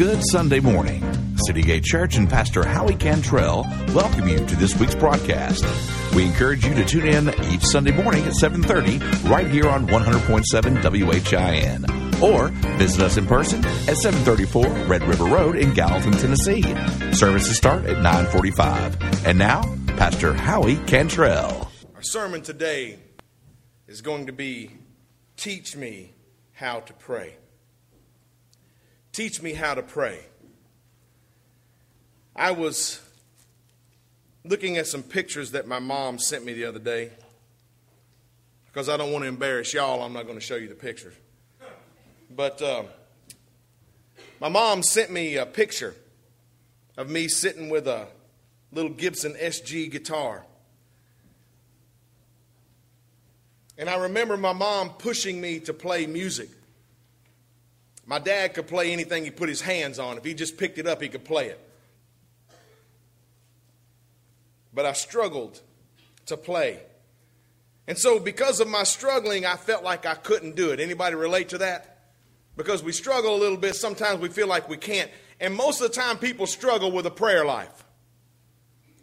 Good Sunday morning. City Gate Church and Pastor Howie Cantrell welcome you to this week's broadcast. We encourage you to tune in each Sunday morning at 7:30 right here on 100.7 WHIN or visit us in person at 734 Red River Road in Gallatin, Tennessee. Services start at 9:45. And now, Pastor Howie Cantrell. Our sermon today is going to be teach me how to pray. Teach me how to pray. I was looking at some pictures that my mom sent me the other day. Because I don't want to embarrass y'all, I'm not going to show you the pictures. But uh, my mom sent me a picture of me sitting with a little Gibson SG guitar. And I remember my mom pushing me to play music. My dad could play anything he put his hands on. If he just picked it up, he could play it. But I struggled to play. And so because of my struggling, I felt like I couldn't do it. Anybody relate to that? Because we struggle a little bit, sometimes we feel like we can't. And most of the time people struggle with a prayer life.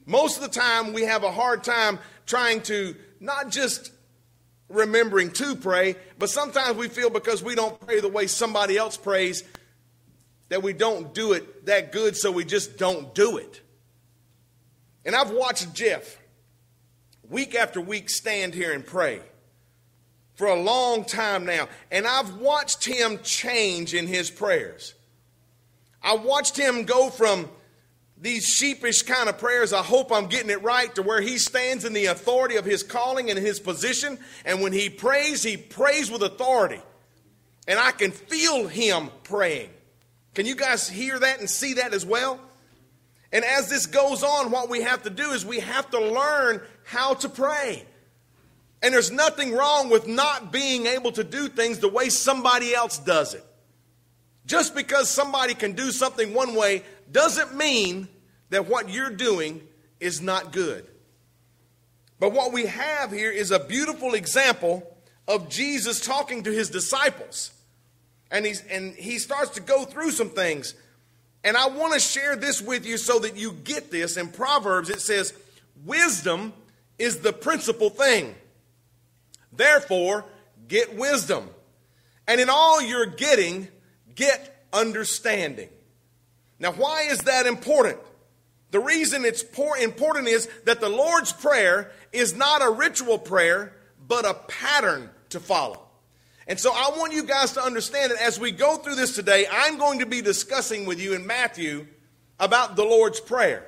Most of the time we have a hard time trying to not just remembering to pray, but sometimes we feel because we don't pray the way somebody else prays that we don't do it that good, so we just don't do it. And I've watched Jeff week after week stand here and pray for a long time now, and I've watched him change in his prayers. I watched him go from these sheepish kind of prayers, I hope I'm getting it right, to where he stands in the authority of his calling and his position. And when he prays, he prays with authority. And I can feel him praying. Can you guys hear that and see that as well? And as this goes on, what we have to do is we have to learn how to pray. And there's nothing wrong with not being able to do things the way somebody else does it. Just because somebody can do something one way doesn't mean that what you're doing is not good. But what we have here is a beautiful example of Jesus talking to his disciples. And, he's, and he starts to go through some things. And I want to share this with you so that you get this. In Proverbs, it says, Wisdom is the principal thing. Therefore, get wisdom. And in all you're getting, get understanding. Now, why is that important? The reason it's important is that the Lord's Prayer is not a ritual prayer, but a pattern to follow. And so I want you guys to understand that as we go through this today, I'm going to be discussing with you in Matthew about the Lord's Prayer.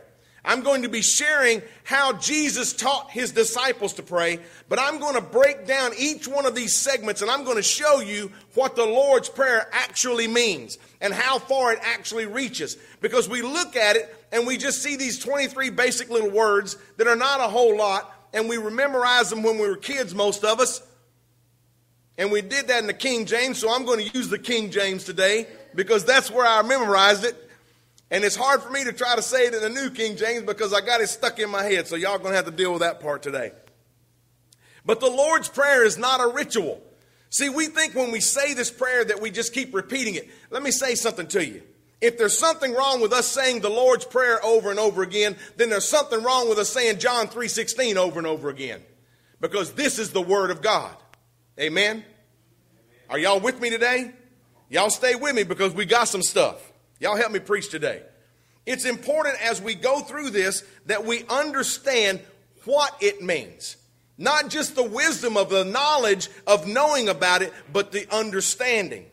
I'm going to be sharing how Jesus taught his disciples to pray, but I'm going to break down each one of these segments and I'm going to show you what the Lord's Prayer actually means and how far it actually reaches. Because we look at it and we just see these 23 basic little words that are not a whole lot, and we memorize them when we were kids, most of us. And we did that in the King James, so I'm going to use the King James today because that's where I memorized it. And it's hard for me to try to say it in the New King James because I got it stuck in my head. So y'all going to have to deal with that part today. But the Lord's Prayer is not a ritual. See, we think when we say this prayer that we just keep repeating it. Let me say something to you. If there's something wrong with us saying the Lord's Prayer over and over again, then there's something wrong with us saying John 3:16 over and over again. Because this is the word of God. Amen. Are y'all with me today? Y'all stay with me because we got some stuff. Y'all help me preach today. It's important as we go through this that we understand what it means. Not just the wisdom of the knowledge of knowing about it, but the understanding.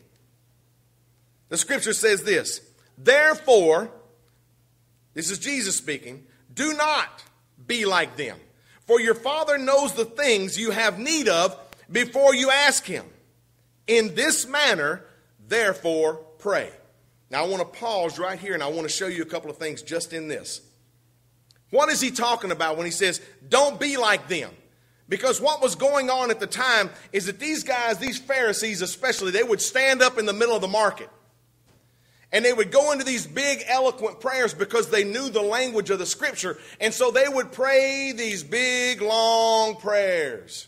The scripture says this Therefore, this is Jesus speaking, do not be like them. For your Father knows the things you have need of before you ask Him. In this manner, therefore, pray. Now, I want to pause right here and I want to show you a couple of things just in this. What is he talking about when he says, don't be like them? Because what was going on at the time is that these guys, these Pharisees especially, they would stand up in the middle of the market. And they would go into these big, eloquent prayers because they knew the language of the scripture. And so they would pray these big, long prayers.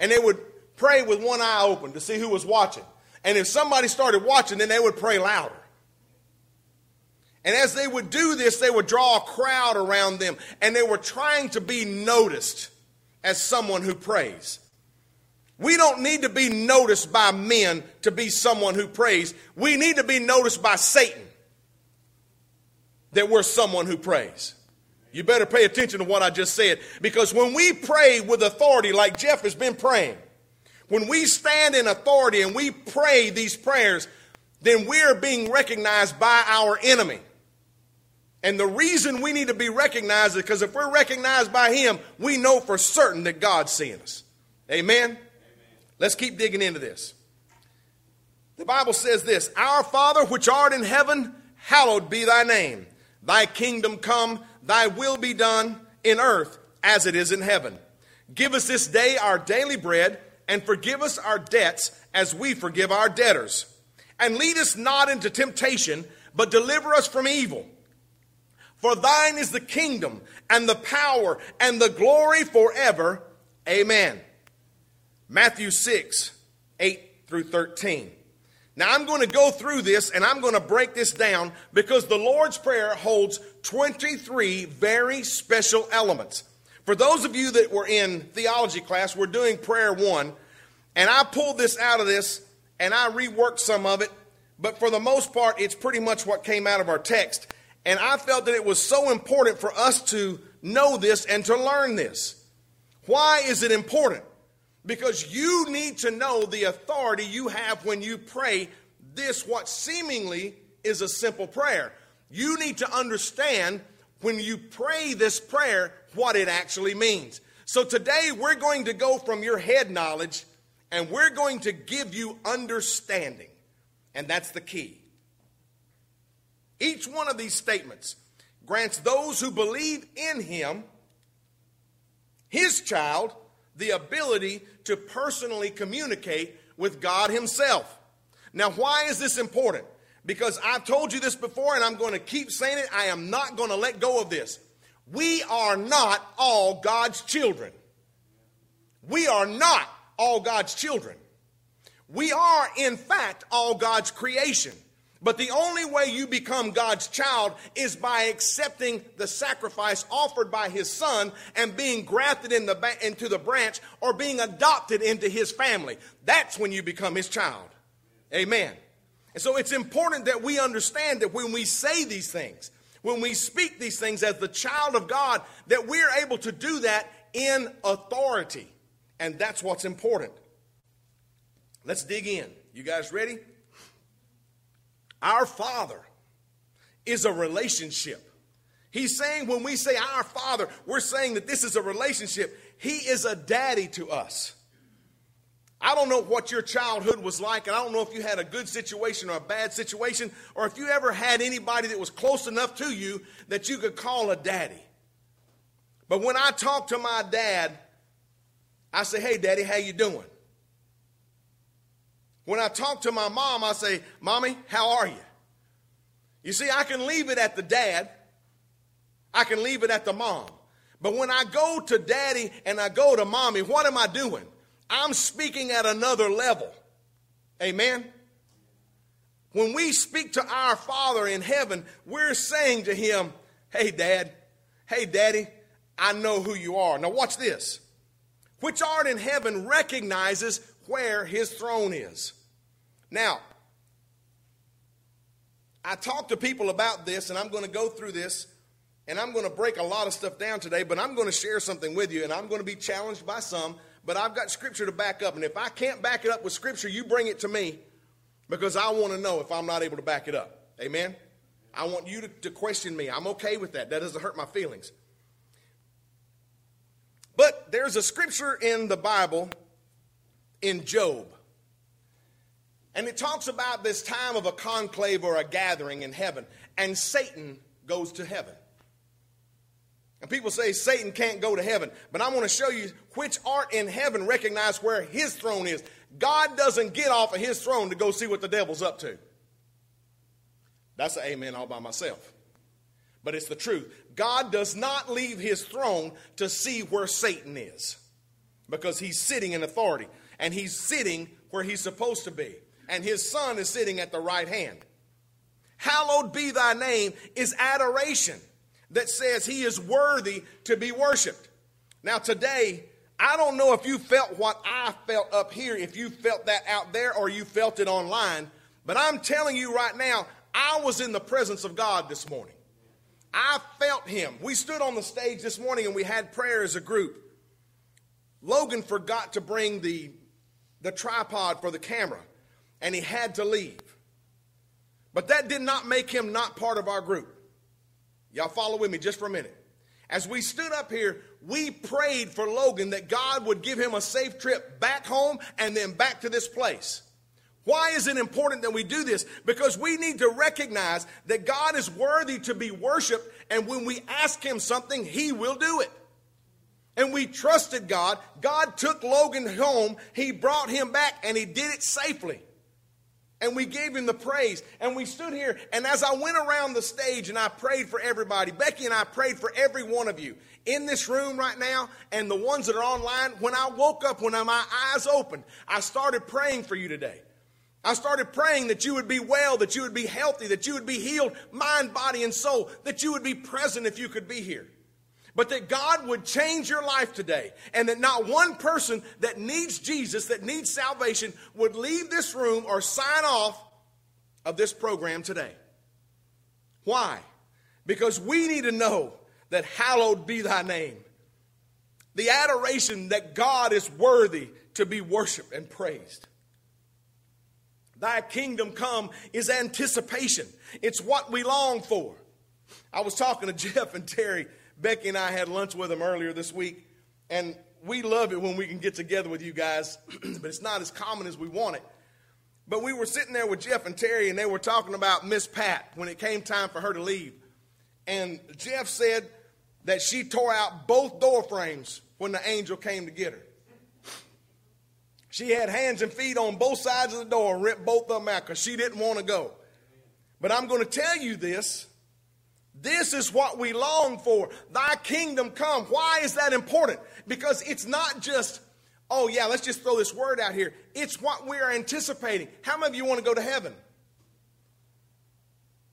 And they would pray with one eye open to see who was watching. And if somebody started watching, then they would pray louder. And as they would do this, they would draw a crowd around them, and they were trying to be noticed as someone who prays. We don't need to be noticed by men to be someone who prays. We need to be noticed by Satan that we're someone who prays. You better pay attention to what I just said because when we pray with authority, like Jeff has been praying, when we stand in authority and we pray these prayers, then we're being recognized by our enemy. And the reason we need to be recognized is because if we're recognized by him, we know for certain that God's seeing us. Amen? Amen? Let's keep digging into this. The Bible says this Our Father which art in heaven, hallowed be thy name. Thy kingdom come, thy will be done in earth as it is in heaven. Give us this day our daily bread, and forgive us our debts as we forgive our debtors. And lead us not into temptation, but deliver us from evil. For thine is the kingdom and the power and the glory forever. Amen. Matthew 6, 8 through 13. Now I'm going to go through this and I'm going to break this down because the Lord's Prayer holds 23 very special elements. For those of you that were in theology class, we're doing prayer one, and I pulled this out of this and I reworked some of it, but for the most part, it's pretty much what came out of our text. And I felt that it was so important for us to know this and to learn this. Why is it important? Because you need to know the authority you have when you pray this, what seemingly is a simple prayer. You need to understand when you pray this prayer what it actually means. So today we're going to go from your head knowledge and we're going to give you understanding. And that's the key. Each one of these statements grants those who believe in him, his child, the ability to personally communicate with God himself. Now, why is this important? Because I've told you this before and I'm going to keep saying it. I am not going to let go of this. We are not all God's children. We are not all God's children. We are, in fact, all God's creation. But the only way you become God's child is by accepting the sacrifice offered by his son and being grafted in the, into the branch or being adopted into his family. That's when you become his child. Amen. And so it's important that we understand that when we say these things, when we speak these things as the child of God, that we're able to do that in authority. And that's what's important. Let's dig in. You guys ready? Our Father is a relationship. He's saying when we say our Father, we're saying that this is a relationship. He is a daddy to us. I don't know what your childhood was like, and I don't know if you had a good situation or a bad situation, or if you ever had anybody that was close enough to you that you could call a daddy. But when I talk to my dad, I say, "Hey, daddy, how you doing?" When I talk to my mom, I say, Mommy, how are you? You see, I can leave it at the dad, I can leave it at the mom. But when I go to daddy and I go to mommy, what am I doing? I'm speaking at another level. Amen? When we speak to our Father in heaven, we're saying to him, Hey, dad, hey, daddy, I know who you are. Now, watch this. Which art in heaven recognizes where his throne is. Now, I talk to people about this, and I'm going to go through this, and I'm going to break a lot of stuff down today, but I'm going to share something with you, and I'm going to be challenged by some, but I've got scripture to back up. And if I can't back it up with scripture, you bring it to me because I want to know if I'm not able to back it up. Amen? I want you to, to question me. I'm okay with that. That doesn't hurt my feelings. But there's a scripture in the Bible in Job. And it talks about this time of a conclave or a gathering in heaven, and Satan goes to heaven. And people say Satan can't go to heaven, but I want to show you which art in heaven recognize where his throne is. God doesn't get off of his throne to go see what the devil's up to. That's an amen all by myself. But it's the truth. God does not leave his throne to see where Satan is because he's sitting in authority and he's sitting where he's supposed to be and his son is sitting at the right hand. Hallowed be thy name is adoration that says he is worthy to be worshiped. Now, today, I don't know if you felt what I felt up here, if you felt that out there or you felt it online, but I'm telling you right now, I was in the presence of God this morning. I felt him. We stood on the stage this morning and we had prayer as a group. Logan forgot to bring the, the tripod for the camera, and he had to leave. But that did not make him not part of our group. Y'all follow with me just for a minute. As we stood up here, we prayed for Logan that God would give him a safe trip back home and then back to this place. Why is it important that we do this? Because we need to recognize that God is worthy to be worshiped, and when we ask Him something, He will do it. And we trusted God. God took Logan home, He brought him back, and He did it safely. And we gave him the praise. And we stood here, and as I went around the stage and I prayed for everybody, Becky and I prayed for every one of you in this room right now and the ones that are online. When I woke up, when my eyes opened, I started praying for you today. I started praying that you would be well, that you would be healthy, that you would be healed, mind, body, and soul, that you would be present if you could be here. But that God would change your life today, and that not one person that needs Jesus, that needs salvation, would leave this room or sign off of this program today. Why? Because we need to know that hallowed be thy name. The adoration that God is worthy to be worshiped and praised. Thy kingdom come is anticipation. It's what we long for. I was talking to Jeff and Terry. Becky and I had lunch with him earlier this week, and we love it when we can get together with you guys, but it's not as common as we want it. But we were sitting there with Jeff and Terry, and they were talking about Miss Pat when it came time for her to leave. And Jeff said that she tore out both door frames when the angel came to get her. She had hands and feet on both sides of the door and ripped both of them out because she didn't want to go. But I'm going to tell you this. This is what we long for. Thy kingdom come. Why is that important? Because it's not just, oh, yeah, let's just throw this word out here. It's what we are anticipating. How many of you want to go to heaven?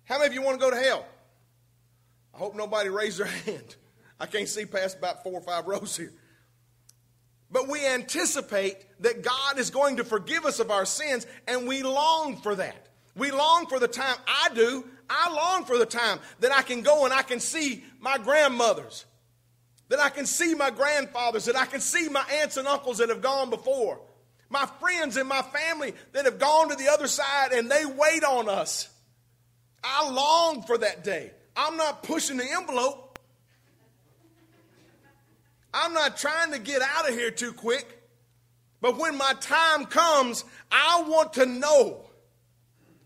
How many of you want to go to hell? I hope nobody raised their hand. I can't see past about four or five rows here. But we anticipate that God is going to forgive us of our sins, and we long for that. We long for the time, I do, I long for the time that I can go and I can see my grandmothers, that I can see my grandfathers, that I can see my aunts and uncles that have gone before, my friends and my family that have gone to the other side and they wait on us. I long for that day. I'm not pushing the envelope. I'm not trying to get out of here too quick. But when my time comes, I want to know.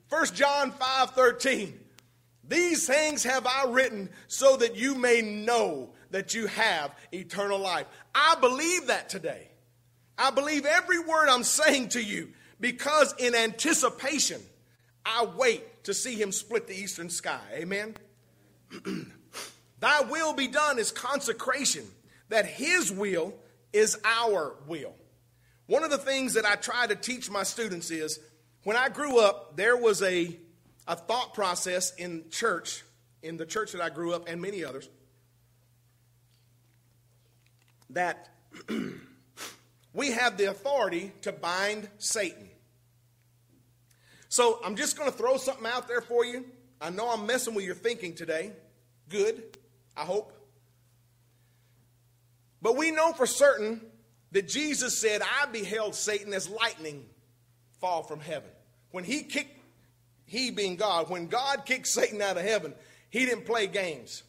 1 John 5 13. These things have I written so that you may know that you have eternal life. I believe that today. I believe every word I'm saying to you because in anticipation, I wait to see him split the eastern sky. Amen. Thy will be done is consecration that His will is our will. One of the things that I try to teach my students is when I grew up, there was a, a thought process in church, in the church that I grew up, and many others, that we have the authority to bind Satan. So I'm just going to throw something out there for you. I know I'm messing with your thinking today. Good, I hope. But we know for certain that Jesus said, I beheld Satan as lightning fall from heaven. When he kicked, he being God, when God kicked Satan out of heaven, he didn't play games.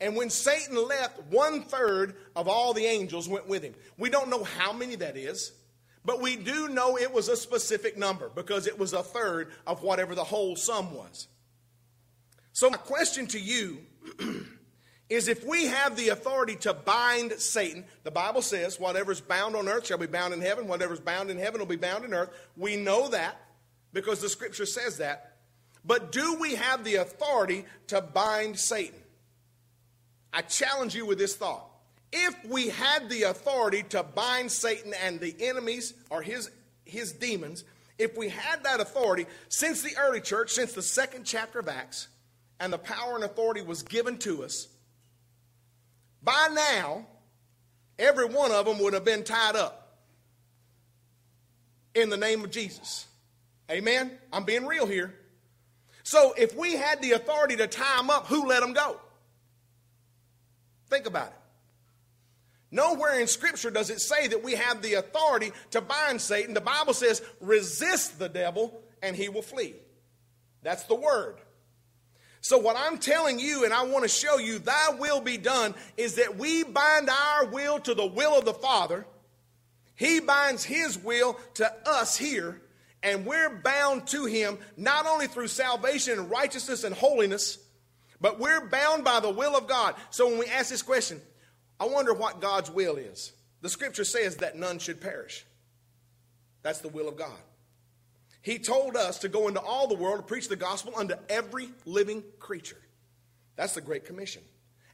And when Satan left, one third of all the angels went with him. We don't know how many that is, but we do know it was a specific number because it was a third of whatever the whole sum was. So, my question to you is if we have the authority to bind Satan, the Bible says, whatever's bound on earth shall be bound in heaven, whatever's bound in heaven will be bound in earth. We know that because the scripture says that. But do we have the authority to bind Satan? I challenge you with this thought. If we had the authority to bind Satan and the enemies or his, his demons, if we had that authority since the early church, since the second chapter of Acts, and the power and authority was given to us, by now, every one of them would have been tied up in the name of Jesus. Amen? I'm being real here. So if we had the authority to tie them up, who let them go? Think about it. Nowhere in Scripture does it say that we have the authority to bind Satan. The Bible says, resist the devil and he will flee. That's the word. So, what I'm telling you, and I want to show you, thy will be done, is that we bind our will to the will of the Father. He binds his will to us here, and we're bound to him not only through salvation and righteousness and holiness, but we're bound by the will of God. So, when we ask this question, I wonder what God's will is. The scripture says that none should perish. That's the will of God. He told us to go into all the world to preach the gospel unto every living creature. That's the Great Commission.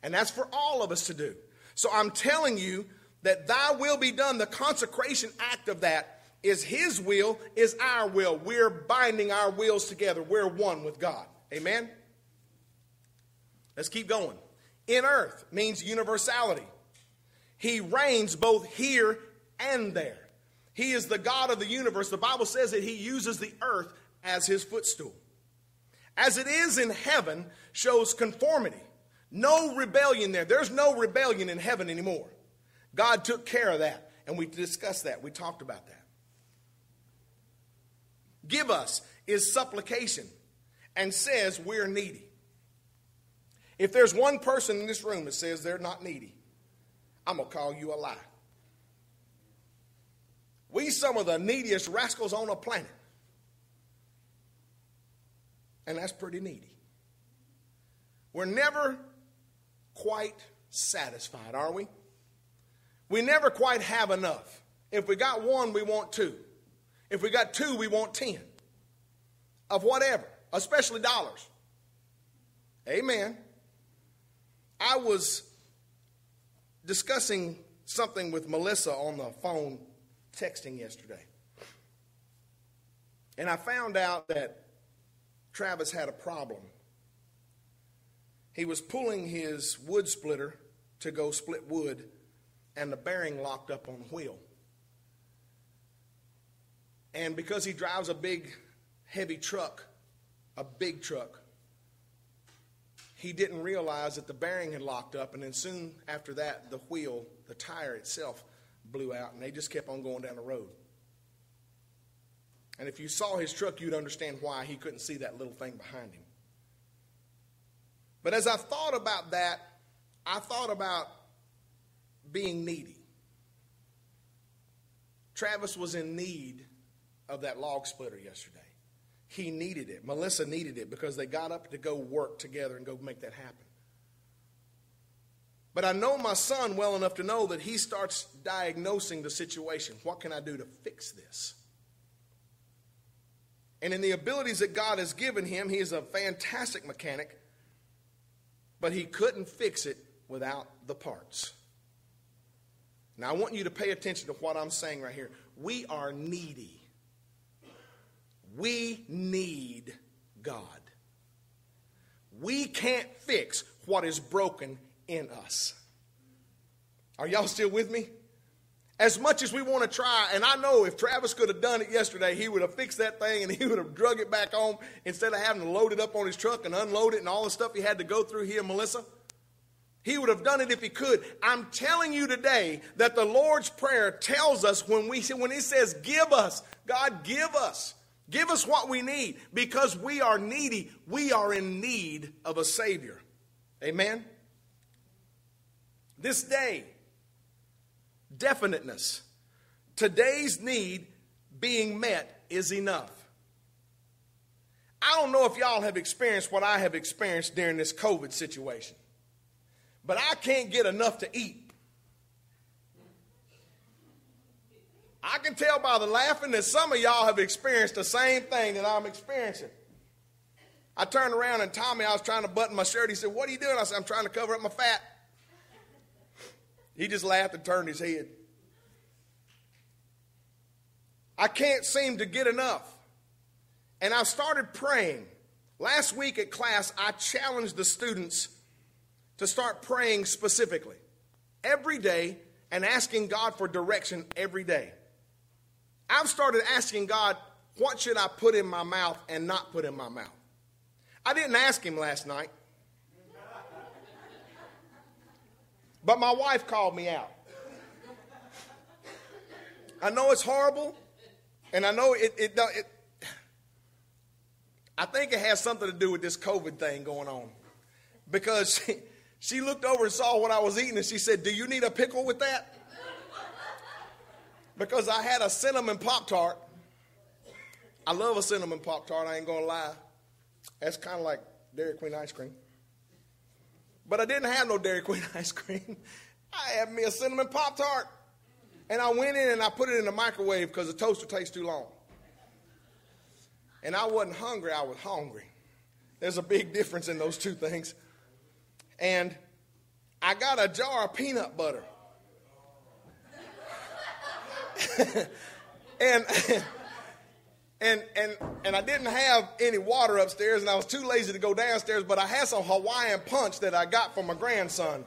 And that's for all of us to do. So I'm telling you that thy will be done, the consecration act of that is his will, is our will. We're binding our wills together. We're one with God. Amen? Let's keep going. In earth means universality. He reigns both here and there. He is the God of the universe. The Bible says that he uses the earth as his footstool. As it is in heaven, shows conformity. No rebellion there. There's no rebellion in heaven anymore. God took care of that, and we discussed that. We talked about that. Give us is supplication and says we're needy. If there's one person in this room that says they're not needy, I'm going to call you a lie. We some of the neediest rascals on the planet. And that's pretty needy. We're never quite satisfied, are we? We never quite have enough. If we got one, we want two. If we got two, we want ten. Of whatever, especially dollars. Amen. I was discussing something with Melissa on the phone texting yesterday. And I found out that Travis had a problem. He was pulling his wood splitter to go split wood, and the bearing locked up on the wheel. And because he drives a big, heavy truck, a big truck, he didn't realize that the bearing had locked up, and then soon after that, the wheel, the tire itself, blew out, and they just kept on going down the road. And if you saw his truck, you'd understand why he couldn't see that little thing behind him. But as I thought about that, I thought about being needy. Travis was in need of that log splitter yesterday. He needed it. Melissa needed it because they got up to go work together and go make that happen. But I know my son well enough to know that he starts diagnosing the situation. What can I do to fix this? And in the abilities that God has given him, he is a fantastic mechanic, but he couldn't fix it without the parts. Now, I want you to pay attention to what I'm saying right here. We are needy. We need God. We can't fix what is broken in us. Are y'all still with me? As much as we want to try, and I know if Travis could have done it yesterday, he would have fixed that thing and he would have drug it back home instead of having to load it up on his truck and unload it and all the stuff he had to go through here, Melissa. He would have done it if he could. I'm telling you today that the Lord's Prayer tells us when, we, when He says, Give us, God, give us. Give us what we need because we are needy. We are in need of a Savior. Amen? This day, definiteness. Today's need being met is enough. I don't know if y'all have experienced what I have experienced during this COVID situation, but I can't get enough to eat. I can tell by the laughing that some of y'all have experienced the same thing that I'm experiencing. I turned around and Tommy, I was trying to button my shirt. He said, What are you doing? I said, I'm trying to cover up my fat. He just laughed and turned his head. I can't seem to get enough. And I started praying. Last week at class, I challenged the students to start praying specifically every day and asking God for direction every day. I've started asking God, what should I put in my mouth and not put in my mouth? I didn't ask him last night. But my wife called me out. I know it's horrible, and I know it, it, it, I think it has something to do with this COVID thing going on. Because she, she looked over and saw what I was eating, and she said, Do you need a pickle with that? Because I had a cinnamon Pop Tart. I love a cinnamon Pop Tart, I ain't gonna lie. That's kind of like Dairy Queen ice cream. But I didn't have no Dairy Queen ice cream. I had me a cinnamon Pop Tart. And I went in and I put it in the microwave because the toaster takes too long. And I wasn't hungry, I was hungry. There's a big difference in those two things. And I got a jar of peanut butter. and and and and I didn't have any water upstairs, and I was too lazy to go downstairs. But I had some Hawaiian punch that I got from my grandson.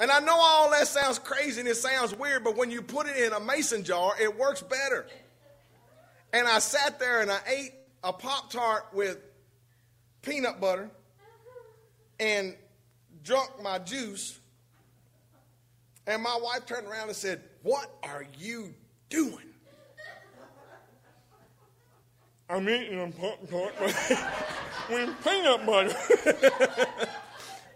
And I know all that sounds crazy and it sounds weird, but when you put it in a mason jar, it works better. And I sat there and I ate a Pop Tart with peanut butter and drunk my juice. And my wife turned around and said, What are you doing? I'm eating a Pop Tart with peanut butter.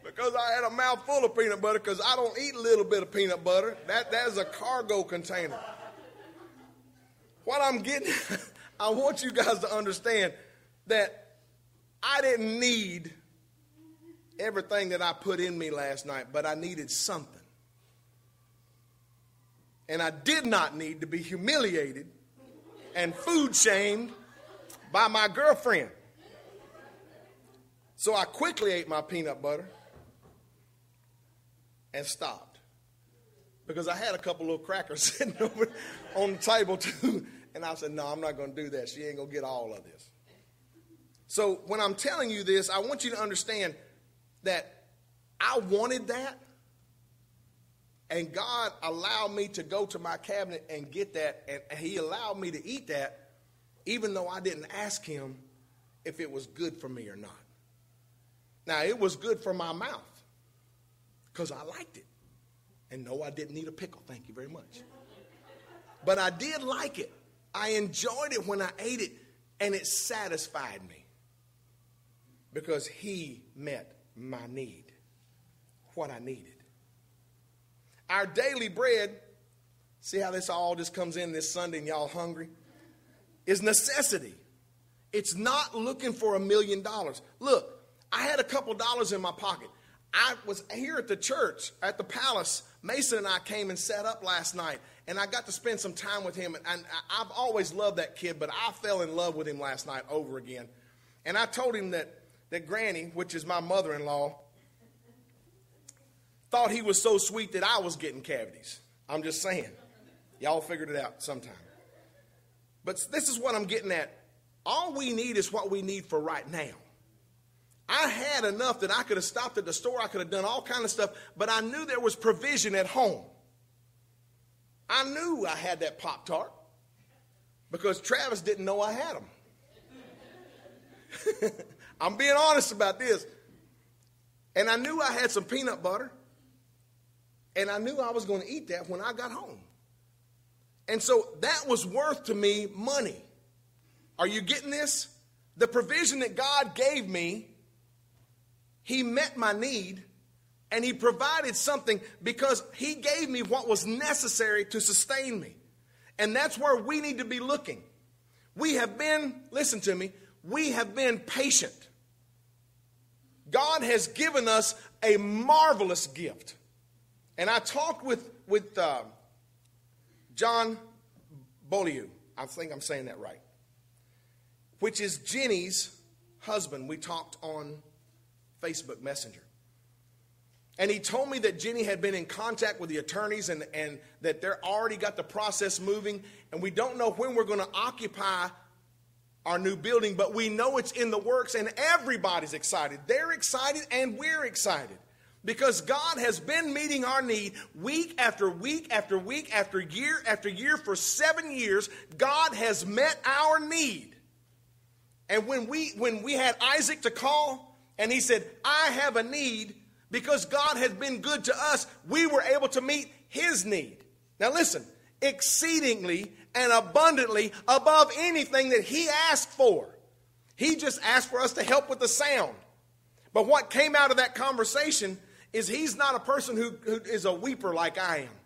because I had a mouthful of peanut butter because I don't eat a little bit of peanut butter. That, that is a cargo container. What I'm getting, I want you guys to understand that I didn't need everything that I put in me last night, but I needed something. And I did not need to be humiliated and food shamed by my girlfriend. So I quickly ate my peanut butter and stopped. Because I had a couple little crackers sitting over on the table too. And I said, No, I'm not going to do that. She ain't going to get all of this. So when I'm telling you this, I want you to understand that I wanted that. And God allowed me to go to my cabinet and get that. And He allowed me to eat that even though I didn't ask him if it was good for me or not. Now, it was good for my mouth because I liked it. And no, I didn't need a pickle. Thank you very much. But I did like it. I enjoyed it when I ate it, and it satisfied me because he met my need, what I needed. Our daily bread, see how this all just comes in this Sunday and y'all hungry? is necessity. It's not looking for a million dollars. Look, I had a couple dollars in my pocket. I was here at the church, at the palace. Mason and I came and sat up last night, and I got to spend some time with him. And I've always loved that kid, but I fell in love with him last night over again. And I told him that, that Granny, which is my mother in law, thought he was so sweet that I was getting cavities. I'm just saying. Y'all figured it out sometime. But this is what I'm getting at. All we need is what we need for right now. I had enough that I could have stopped at the store, I could have done all kind of stuff, but I knew there was provision at home. I knew I had that Pop Tart because Travis didn't know I had them. I'm being honest about this. And I knew I had some peanut butter, and I knew I was going to eat that when I got home. And so that was worth to me money. Are you getting this? The provision that God gave me, He met my need and He provided something because He gave me what was necessary to sustain me. And that's where we need to be looking. We have been, listen to me, we have been patient. God has given us a marvelous gift. And I talked with, with uh, John Beaulieu, I think I'm saying that right, which is Jenny's husband. We talked on Facebook Messenger. And he told me that Jenny had been in contact with the attorneys and, and that they're already got the process moving, and we don't know when we're going to occupy our new building, but we know it's in the works and everybody's excited. They're excited and we're excited because God has been meeting our need week after week after week after year after year for seven years. God has met our need. And when we when we had Isaac to call and he said, I have a need, because God has been good to us, we were able to meet his need. Now listen, exceedingly and abundantly above anything that he asked for. He just asked for us to help with the sound. But what came out of that conversation is he's not a person who, who is a weeper like I am.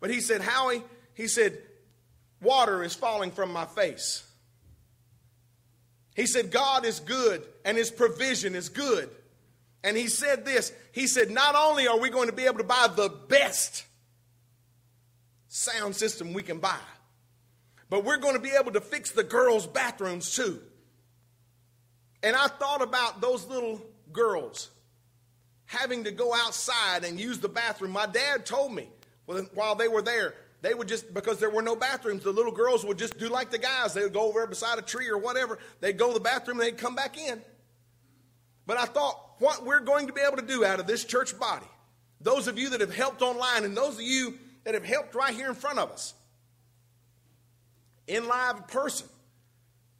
But he said, Howie, he said, water is falling from my face. He said, God is good and his provision is good. And he said this He said, Not only are we going to be able to buy the best sound system we can buy, but we're going to be able to fix the girls' bathrooms too. And I thought about those little girls having to go outside and use the bathroom. My dad told me while they were there, they would just, because there were no bathrooms, the little girls would just do like the guys. They would go over beside a tree or whatever. They'd go to the bathroom and they'd come back in. But I thought, what we're going to be able to do out of this church body, those of you that have helped online and those of you that have helped right here in front of us, in live person,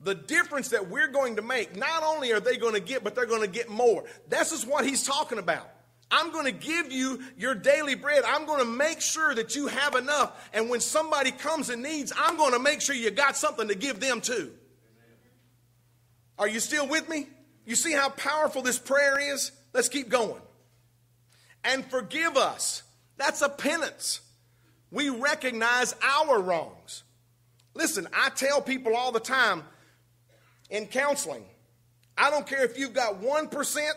the difference that we're going to make, not only are they going to get, but they're going to get more. This is what he's talking about. I'm going to give you your daily bread. I'm going to make sure that you have enough. And when somebody comes and needs, I'm going to make sure you got something to give them too. Are you still with me? You see how powerful this prayer is? Let's keep going. And forgive us. That's a penance. We recognize our wrongs. Listen, I tell people all the time in counseling, I don't care if you've got 1%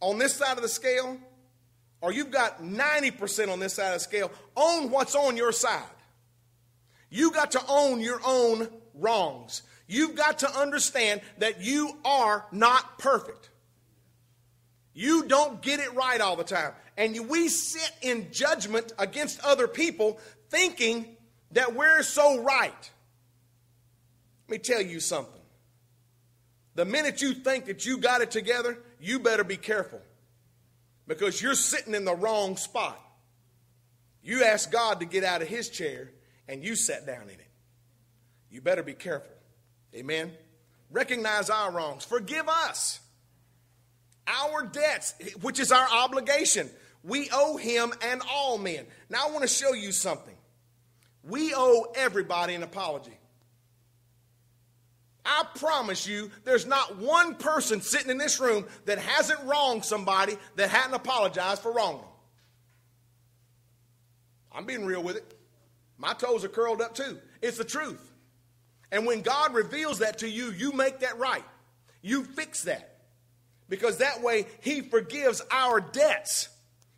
on this side of the scale or you've got 90% on this side of the scale, own what's on your side. You got to own your own wrongs. You've got to understand that you are not perfect. You don't get it right all the time. And we sit in judgment against other people thinking that we're so right. Let me tell you something. The minute you think that you got it together, you better be careful because you're sitting in the wrong spot. You asked God to get out of his chair and you sat down in it. You better be careful. Amen. Recognize our wrongs. Forgive us our debts, which is our obligation. We owe him and all men. Now, I want to show you something. We owe everybody an apology. I promise you, there's not one person sitting in this room that hasn't wronged somebody that hadn't apologized for wronging them. I'm being real with it. My toes are curled up too. It's the truth. And when God reveals that to you, you make that right. You fix that. Because that way, He forgives our debts.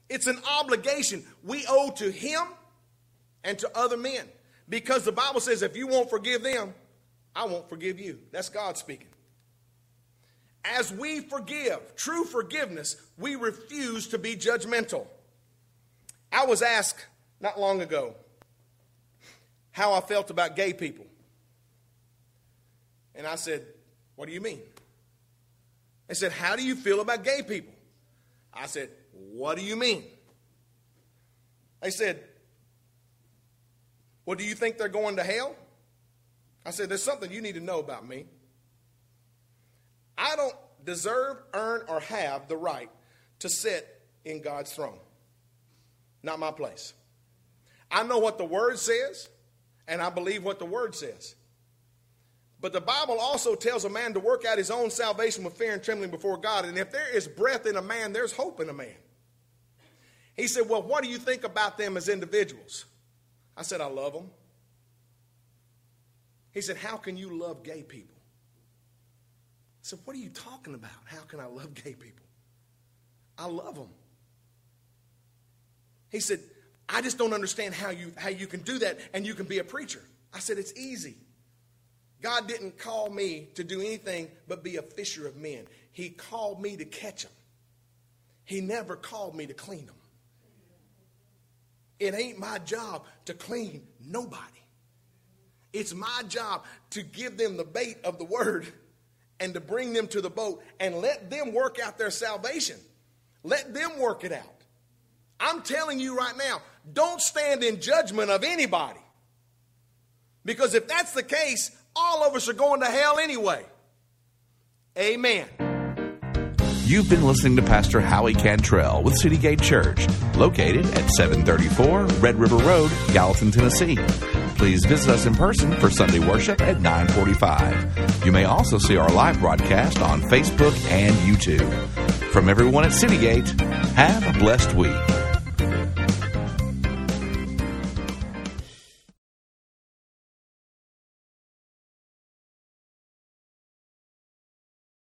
It's an obligation we owe to Him and to other men. Because the Bible says, if you won't forgive them, I won't forgive you. That's God speaking. As we forgive, true forgiveness, we refuse to be judgmental. I was asked not long ago how I felt about gay people. And I said, What do you mean? They said, How do you feel about gay people? I said, What do you mean? They said, Well, do you think they're going to hell? I said, There's something you need to know about me. I don't deserve, earn, or have the right to sit in God's throne. Not my place. I know what the Word says, and I believe what the Word says. But the Bible also tells a man to work out his own salvation with fear and trembling before God. And if there is breath in a man, there's hope in a man. He said, Well, what do you think about them as individuals? I said, I love them. He said, How can you love gay people? I said, What are you talking about? How can I love gay people? I love them. He said, I just don't understand how you, how you can do that and you can be a preacher. I said, It's easy. God didn't call me to do anything but be a fisher of men. He called me to catch them. He never called me to clean them. It ain't my job to clean nobody. It's my job to give them the bait of the word and to bring them to the boat and let them work out their salvation. Let them work it out. I'm telling you right now, don't stand in judgment of anybody. Because if that's the case, all of us are going to hell anyway. Amen. You've been listening to Pastor Howie Cantrell with City Gate Church, located at 734 Red River Road, Gallatin, Tennessee. Please visit us in person for Sunday worship at 945. You may also see our live broadcast on Facebook and YouTube. From everyone at Citygate, have a blessed week.